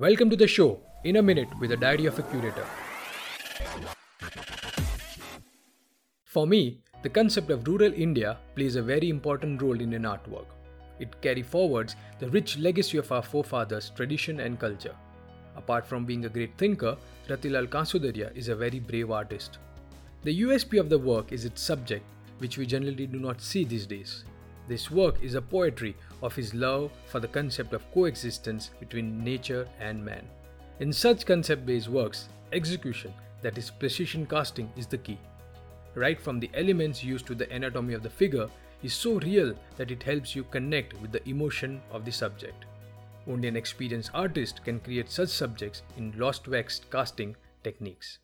Welcome to the show, In a Minute with the Diary of a Curator. For me, the concept of rural India plays a very important role in an artwork. It carry forwards the rich legacy of our forefathers' tradition and culture. Apart from being a great thinker, Ratilal Kansodaria is a very brave artist. The USP of the work is its subject, which we generally do not see these days. This work is a poetry of his love for the concept of coexistence between nature and man. In such concept based works, execution, that is, precision casting, is the key. Right from the elements used to the anatomy of the figure, is so real that it helps you connect with the emotion of the subject. Only an experienced artist can create such subjects in lost wax casting techniques.